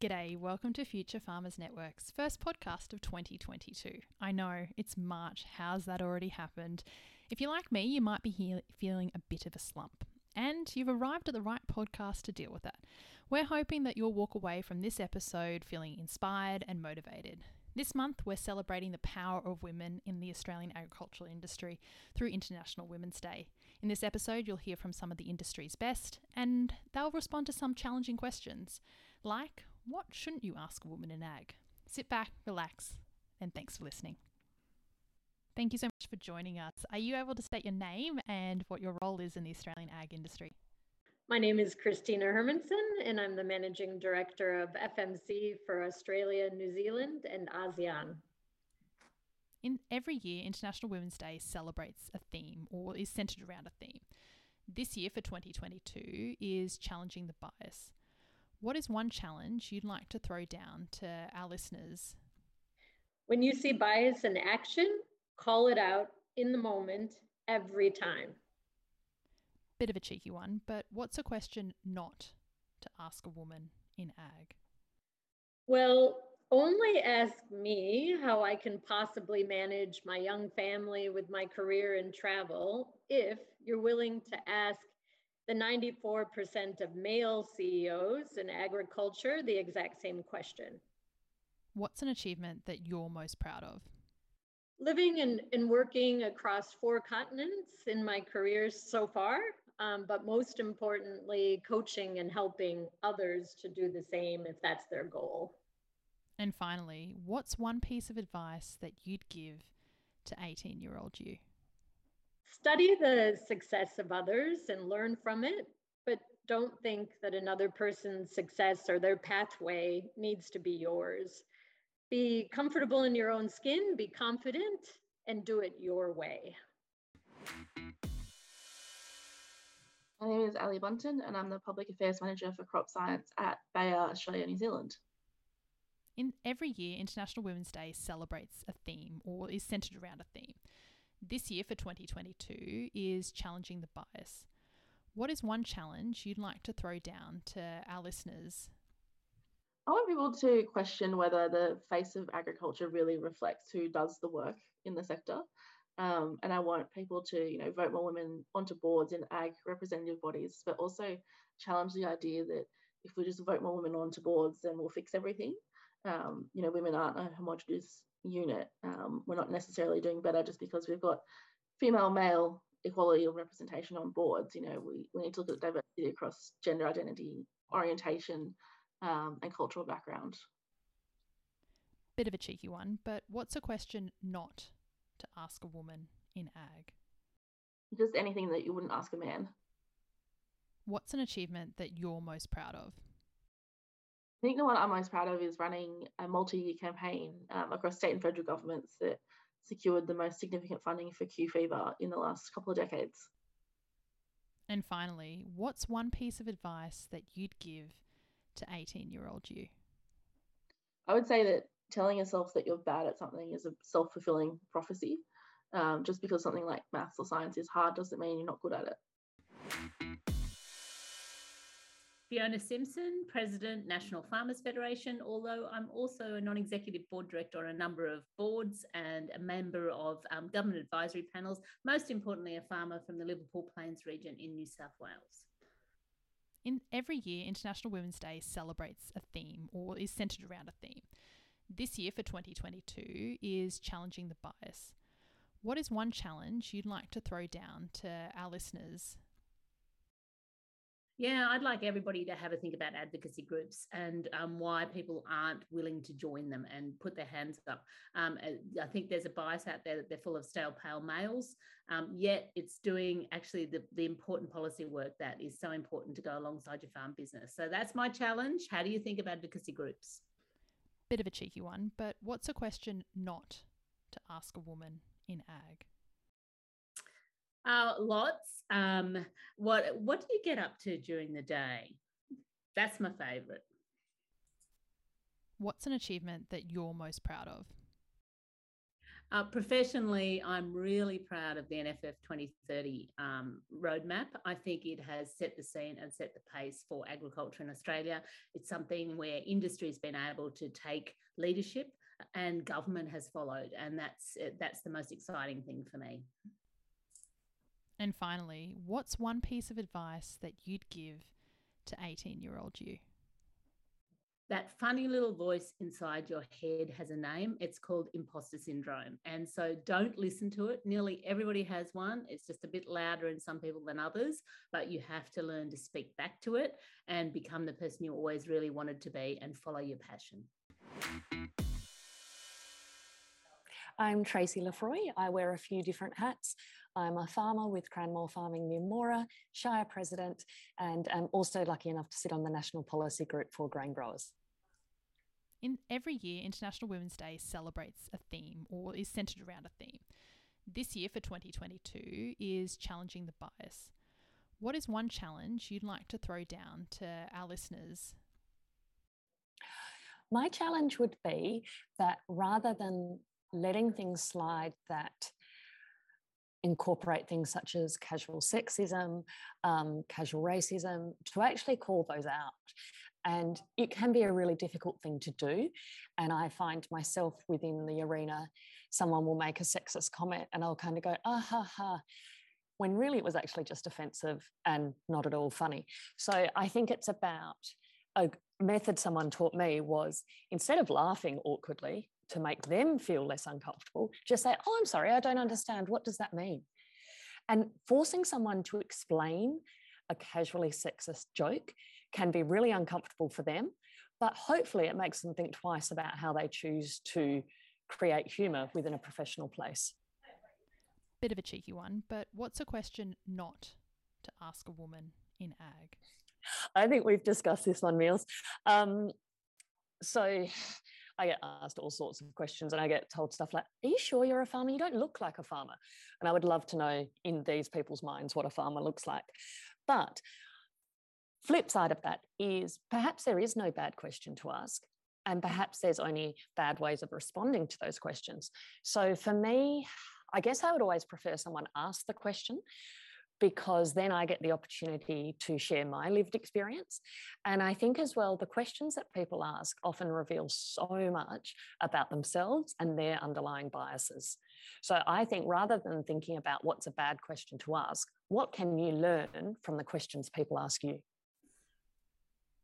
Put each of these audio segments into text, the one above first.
G'day, welcome to Future Farmers Network's first podcast of 2022. I know it's March, how's that already happened? If you're like me, you might be he- feeling a bit of a slump. And you've arrived at the right podcast to deal with that. We're hoping that you'll walk away from this episode feeling inspired and motivated. This month, we're celebrating the power of women in the Australian agricultural industry through International Women's Day. In this episode, you'll hear from some of the industry's best, and they'll respond to some challenging questions, like what shouldn't you ask a woman in ag? Sit back, relax, and thanks for listening. Thank you so much for joining us. Are you able to state your name and what your role is in the Australian ag industry? My name is Christina Hermanson, and I'm the Managing Director of FMC for Australia, New Zealand, and ASEAN. In every year, International Women's Day celebrates a theme or is centered around a theme. This year for 2022 is challenging the bias. What is one challenge you'd like to throw down to our listeners? When you see bias in action, call it out in the moment every time. Bit of a cheeky one, but what's a question not to ask a woman in ag? Well, only ask me how I can possibly manage my young family with my career and travel if you're willing to ask the 94% of male CEOs in agriculture the exact same question. What's an achievement that you're most proud of? Living and, and working across four continents in my career so far, um, but most importantly, coaching and helping others to do the same if that's their goal. And finally, what's one piece of advice that you'd give to 18 year old you? Study the success of others and learn from it, but don't think that another person's success or their pathway needs to be yours. Be comfortable in your own skin, be confident, and do it your way. My name is Ali Bunton, and I'm the Public Affairs Manager for Crop Science at Bayer, Australia, New Zealand. In every year, International Women's Day celebrates a theme or is centered around a theme. This year for 2022 is challenging the bias. What is one challenge you'd like to throw down to our listeners? I want people to question whether the face of agriculture really reflects who does the work in the sector. Um, and I want people to, you know, vote more women onto boards in ag representative bodies, but also challenge the idea that if we just vote more women onto boards, then we'll fix everything. Um, you know, women aren't a homogenous unit. Um, we're not necessarily doing better just because we've got female male equality of representation on boards. You know, we, we need to look at diversity across gender identity, orientation, um, and cultural background. Bit of a cheeky one, but what's a question not to ask a woman in ag? Just anything that you wouldn't ask a man. What's an achievement that you're most proud of? I think the one I'm most proud of is running a multi year campaign um, across state and federal governments that secured the most significant funding for Q fever in the last couple of decades. And finally, what's one piece of advice that you'd give to 18 year old you? I would say that telling yourself that you're bad at something is a self fulfilling prophecy. Um, just because something like maths or science is hard doesn't mean you're not good at it. Fiona Simson, President, National Farmers Federation, although I'm also a non executive board director on a number of boards and a member of um, government advisory panels, most importantly, a farmer from the Liverpool Plains region in New South Wales. In every year, International Women's Day celebrates a theme or is centered around a theme. This year for 2022 is challenging the bias. What is one challenge you'd like to throw down to our listeners yeah, I'd like everybody to have a think about advocacy groups and um, why people aren't willing to join them and put their hands up. Um, I think there's a bias out there that they're full of stale pale males, um, yet it's doing actually the, the important policy work that is so important to go alongside your farm business. So that's my challenge. How do you think of advocacy groups? Bit of a cheeky one, but what's a question not to ask a woman in ag? Uh, lots. Um, what What do you get up to during the day? That's my favourite. What's an achievement that you're most proud of? Uh, professionally, I'm really proud of the NFF 2030 um, roadmap. I think it has set the scene and set the pace for agriculture in Australia. It's something where industry has been able to take leadership and government has followed, and that's that's the most exciting thing for me. And finally, what's one piece of advice that you'd give to 18 year old you? that funny little voice inside your head has a name. It's called imposter syndrome. And so don't listen to it. Nearly everybody has one. It's just a bit louder in some people than others, but you have to learn to speak back to it and become the person you always really wanted to be and follow your passion. I'm Tracy Lefroy. I wear a few different hats. I'm a farmer with Cranmore Farming near Moora, Shire President, and I'm also lucky enough to sit on the National Policy Group for Grain Growers. In every year, International Women's Day celebrates a theme or is centered around a theme. This year for 2022 is challenging the bias. What is one challenge you'd like to throw down to our listeners? My challenge would be that rather than letting things slide that incorporate things such as casual sexism, um, casual racism, to actually call those out and it can be a really difficult thing to do. And I find myself within the arena, someone will make a sexist comment and I'll kind of go, ah ha ha, when really it was actually just offensive and not at all funny. So I think it's about a method someone taught me was instead of laughing awkwardly to make them feel less uncomfortable, just say, oh, I'm sorry, I don't understand. What does that mean? And forcing someone to explain a casually sexist joke can be really uncomfortable for them, but hopefully it makes them think twice about how they choose to create humour within a professional place. Bit of a cheeky one, but what's a question not to ask a woman in ag? I think we've discussed this one, Meals. Um, so I get asked all sorts of questions and I get told stuff like, Are you sure you're a farmer? You don't look like a farmer. And I would love to know in these people's minds what a farmer looks like. But Flip side of that is perhaps there is no bad question to ask, and perhaps there's only bad ways of responding to those questions. So for me, I guess I would always prefer someone ask the question because then I get the opportunity to share my lived experience. And I think as well, the questions that people ask often reveal so much about themselves and their underlying biases. So I think rather than thinking about what's a bad question to ask, what can you learn from the questions people ask you?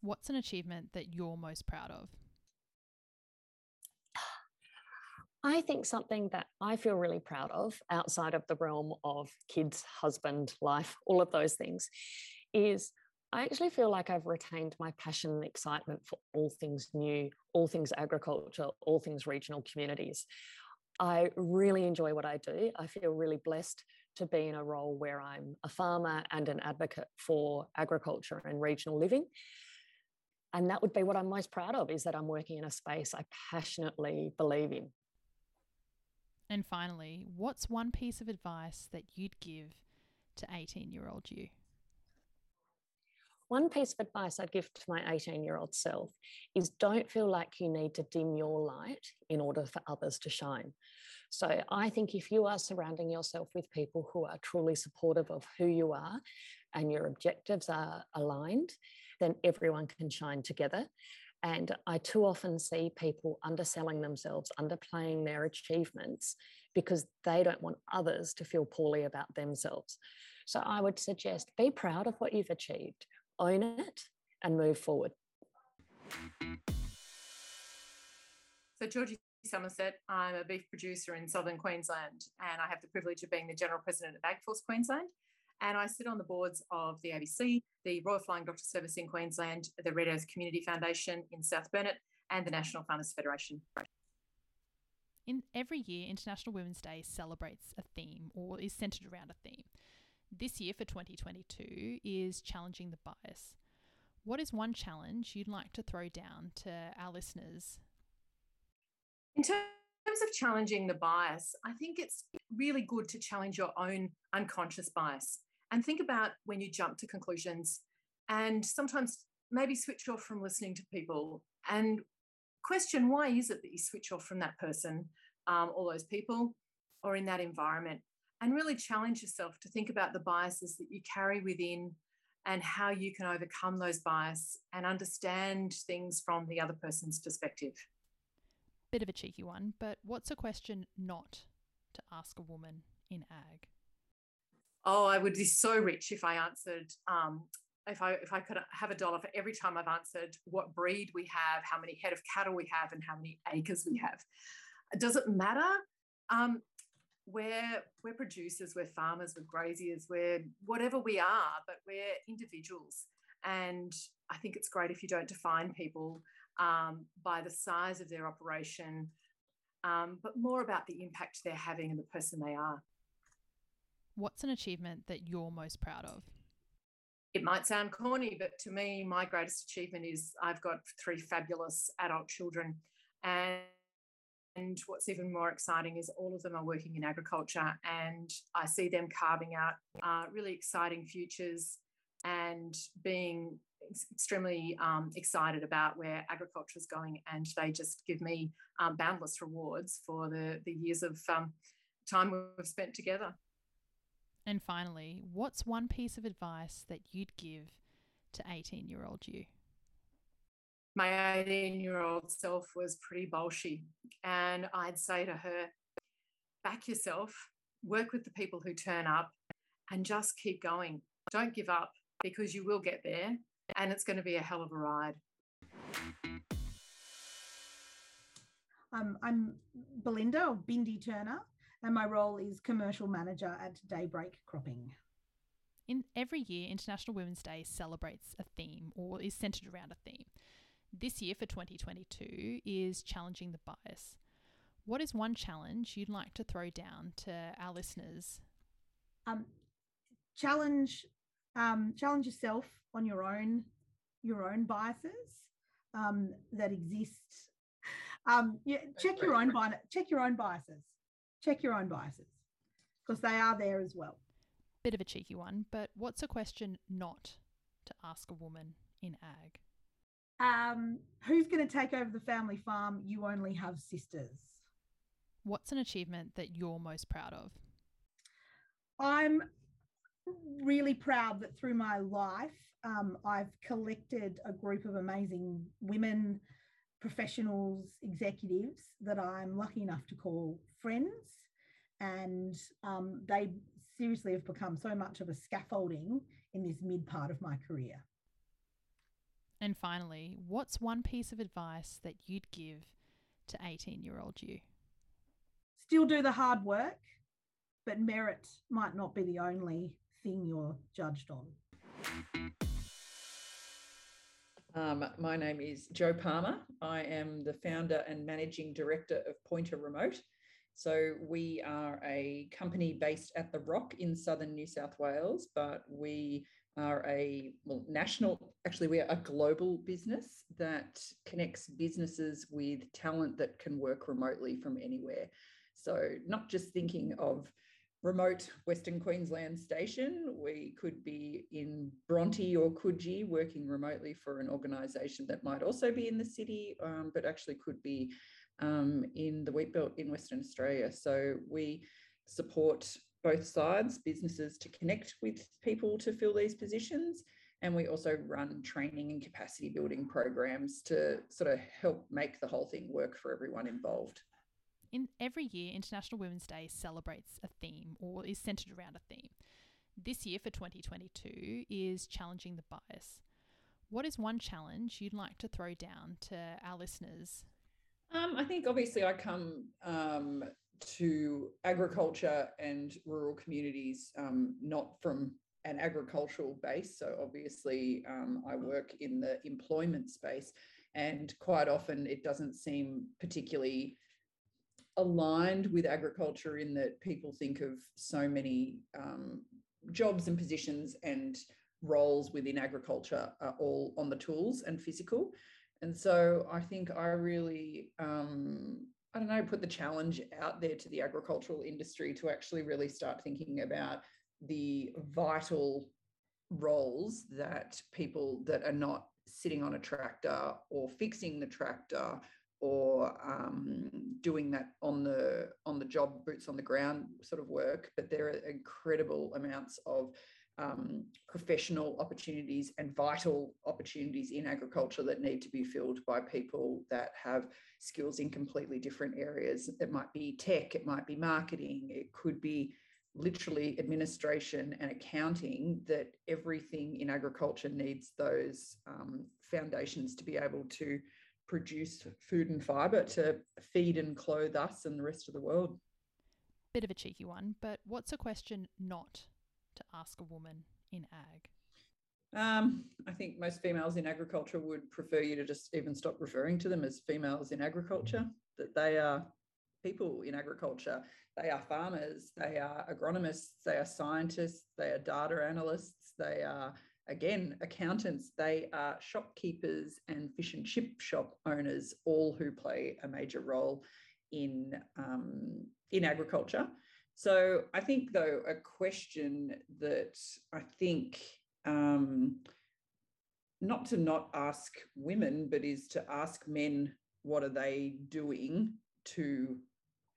What's an achievement that you're most proud of? I think something that I feel really proud of outside of the realm of kids, husband, life, all of those things is I actually feel like I've retained my passion and excitement for all things new, all things agriculture, all things regional communities. I really enjoy what I do. I feel really blessed to be in a role where I'm a farmer and an advocate for agriculture and regional living and that would be what i'm most proud of is that i'm working in a space i passionately believe in and finally what's one piece of advice that you'd give to 18 year old you one piece of advice I'd give to my 18 year old self is don't feel like you need to dim your light in order for others to shine. So I think if you are surrounding yourself with people who are truly supportive of who you are and your objectives are aligned, then everyone can shine together. And I too often see people underselling themselves, underplaying their achievements because they don't want others to feel poorly about themselves. So I would suggest be proud of what you've achieved, own it, and move forward. So, Georgie Somerset, I'm a beef producer in southern Queensland, and I have the privilege of being the General President of AgForce Queensland and I sit on the boards of the ABC, the Royal Flying Doctor Service in Queensland, the Red Earth Community Foundation in South Burnett, and the National Farmers Federation. In every year, International Women's Day celebrates a theme or is centered around a theme. This year for 2022 is challenging the bias. What is one challenge you'd like to throw down to our listeners? In terms of challenging the bias, I think it's really good to challenge your own unconscious bias and think about when you jump to conclusions and sometimes maybe switch off from listening to people and question why is it that you switch off from that person um, all those people or in that environment. And really challenge yourself to think about the biases that you carry within and how you can overcome those biases and understand things from the other person's perspective. Bit of a cheeky one, but what's a question not to ask a woman in ag? Oh, I would be so rich if I answered. Um, if I if I could have a dollar for every time I've answered what breed we have, how many head of cattle we have, and how many acres we have. Does it matter? Um, we're we're producers, we're farmers, we're graziers, we're whatever we are, but we're individuals. And I think it's great if you don't define people um, by the size of their operation, um, but more about the impact they're having and the person they are. What's an achievement that you're most proud of? It might sound corny, but to me, my greatest achievement is I've got three fabulous adult children. And and what's even more exciting is all of them are working in agriculture, and I see them carving out uh, really exciting futures and being extremely um, excited about where agriculture is going. And they just give me um, boundless rewards for the, the years of um, time we've spent together. And finally, what's one piece of advice that you'd give to 18 year old you? my 18 year old self was pretty bolshy. And I'd say to her, back yourself, work with the people who turn up, and just keep going. Don't give up because you will get there and it's going to be a hell of a ride. Um, I'm Belinda or Bindi Turner, and my role is commercial manager at Daybreak Cropping. In every year, International Women's Day celebrates a theme or is centered around a theme this year for 2022 is challenging the bias. What is one challenge you'd like to throw down to our listeners? Um, challenge, um, challenge yourself on your own, your own biases um, that exist. Um, yeah, check your own bias. Check your own biases. Check your own biases because they are there as well. Bit of a cheeky one, but what's a question not to ask a woman in ag? um, who's going to take over the family farm? You only have sisters. What's an achievement that you're most proud of? I'm really proud that through my life, um, I've collected a group of amazing women, professionals, executives that I'm lucky enough to call friends. And um, they seriously have become so much of a scaffolding in this mid part of my career. And finally, what's one piece of advice that you'd give to 18 year old you? Still do the hard work, but merit might not be the only thing you're judged on. Um, my name is Jo Palmer. I am the founder and managing director of Pointer Remote. So, we are a company based at The Rock in southern New South Wales, but we are a well, national, actually, we are a global business that connects businesses with talent that can work remotely from anywhere. So, not just thinking of remote Western Queensland station, we could be in Bronte or Coogee working remotely for an organisation that might also be in the city, um, but actually could be um, in the wheat belt in Western Australia. So, we support both sides, businesses to connect with people to fill these positions. And we also run training and capacity building programs to sort of help make the whole thing work for everyone involved. In every year, International Women's Day celebrates a theme or is centered around a theme. This year for 2022 is challenging the bias. What is one challenge you'd like to throw down to our listeners? Um, I think obviously I come um, to agriculture and rural communities, um, not from an agricultural base. So, obviously, um, I work in the employment space, and quite often it doesn't seem particularly aligned with agriculture in that people think of so many um, jobs and positions and roles within agriculture are all on the tools and physical. And so I think I really um, I don't know, put the challenge out there to the agricultural industry to actually really start thinking about the vital roles that people that are not sitting on a tractor or fixing the tractor or um, doing that on the on the job boots on the ground sort of work but there are incredible amounts of um, professional opportunities and vital opportunities in agriculture that need to be filled by people that have skills in completely different areas. It might be tech, it might be marketing, it could be literally administration and accounting, that everything in agriculture needs those um, foundations to be able to produce food and fibre to feed and clothe us and the rest of the world. Bit of a cheeky one, but what's a question not to ask a woman in ag? Um, I think most females in agriculture would prefer you to just even stop referring to them as females in agriculture, that they are people in agriculture. They are farmers, they are agronomists, they are scientists, they are data analysts, they are, again, accountants, they are shopkeepers and fish and chip shop owners, all who play a major role in, um, in agriculture. So I think, though, a question that I think um, not to not ask women, but is to ask men what are they doing to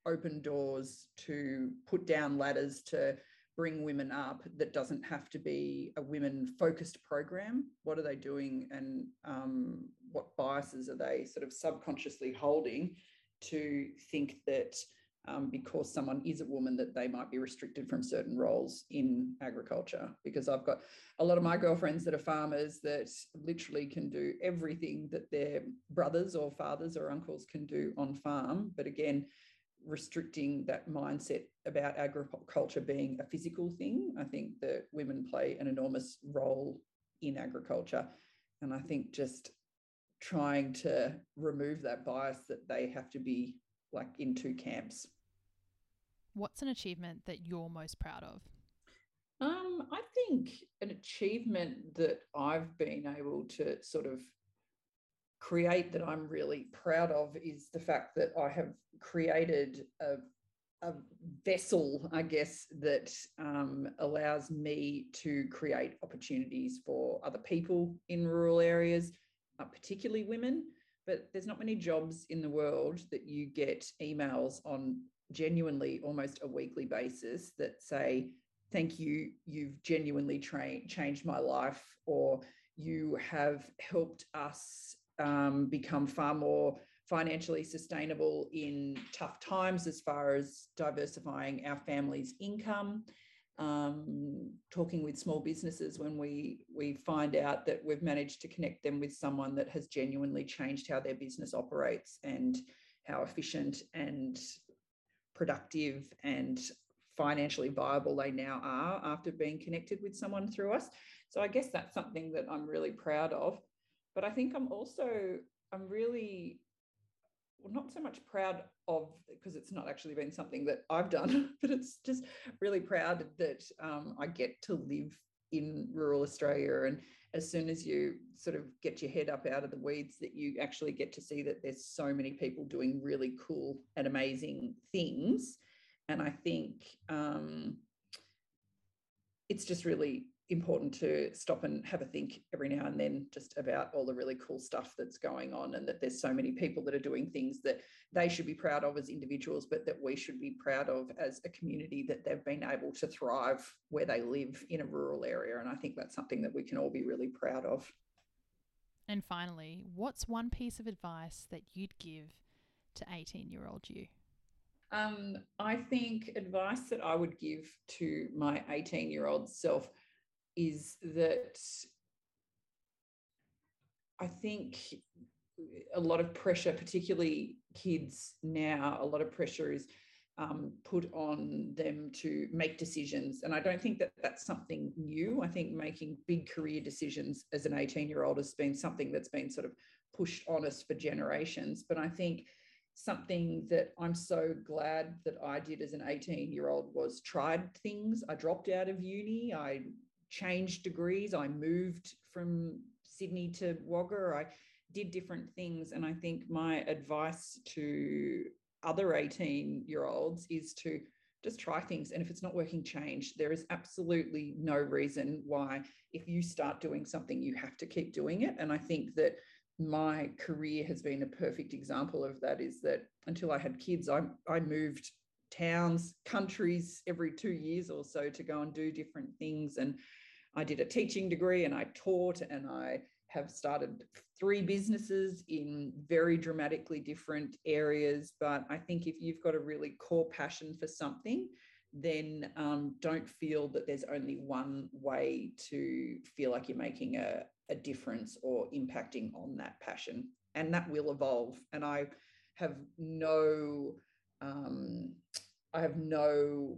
open doors, to put down ladders, to bring women up that doesn't have to be a women focused program what are they doing and um, what biases are they sort of subconsciously holding to think that um, because someone is a woman that they might be restricted from certain roles in agriculture. Because I've got a lot of my girlfriends that are farmers that literally can do everything that their brothers or fathers or uncles can do on farm. But again, restricting that mindset about agriculture being a physical thing. I think that women play an enormous role in agriculture. And I think just trying to remove that bias that they have to be like in two camps. What's an achievement that you're most proud of? Um, I think an achievement that I've been able to sort of create that I'm really proud of is the fact that I have created a, a vessel, I guess, that um, allows me to create opportunities for other people in rural areas, uh, particularly women. But there's not many jobs in the world that you get emails on genuinely almost a weekly basis that say thank you you've genuinely tra- changed my life or you have helped us um, become far more financially sustainable in tough times as far as diversifying our family's income um, talking with small businesses when we we find out that we've managed to connect them with someone that has genuinely changed how their business operates and how efficient and productive and financially viable they now are after being connected with someone through us. So I guess that's something that I'm really proud of. But I think I'm also I'm really well, not so much proud of because it's not actually been something that I've done, but it's just really proud that um, I get to live in rural Australia. And as soon as you sort of get your head up out of the weeds, that you actually get to see that there's so many people doing really cool and amazing things. And I think um, it's just really important to stop and have a think every now and then just about all the really cool stuff that's going on and that there's so many people that are doing things that they should be proud of as individuals but that we should be proud of as a community that they've been able to thrive where they live in a rural area. And i think that's something that we can all be really proud of. And finally what's one piece of advice that you'd give to 18 year old you? Um, I think advice that I would give to my 18 year old self is that I think a lot of pressure, particularly kids now, a lot of pressure is um, put on them to make decisions. And I don't think that that's something new. I think making big career decisions as an 18 year old has been something that's been sort of pushed on us for generations. But I think something that I'm so glad that I did as an 18 year old was tried things. I dropped out of uni. I changed degrees. I moved from Sydney to Wagga. I did different things. And I think my advice to other 18 year olds is to just try things. And if it's not working, change. There is absolutely no reason why, if you start doing something, you have to keep doing it. And I think that my career has been a perfect example of that is that until I had kids, I, I moved towns, countries every two years or so to go and do different things. And I did a teaching degree and I taught and I have started three businesses in very dramatically different areas. But I think if you've got a really core passion for something, then um, don't feel that there's only one way to feel like you're making a, a difference or impacting on that passion. And that will evolve. And I have no, um, I have no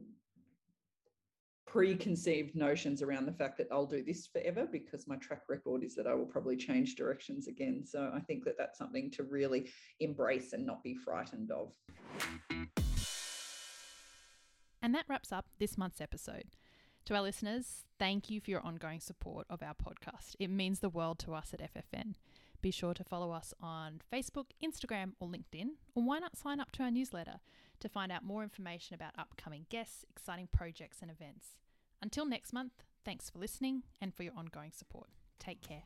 preconceived notions around the fact that I'll do this forever because my track record is that I will probably change directions again. So I think that that's something to really embrace and not be frightened of. And that wraps up this month's episode. To our listeners, thank you for your ongoing support of our podcast. It means the world to us at FFN. Be sure to follow us on Facebook, Instagram, or LinkedIn, or why not sign up to our newsletter to find out more information about upcoming guests, exciting projects, and events. Until next month, thanks for listening and for your ongoing support. Take care.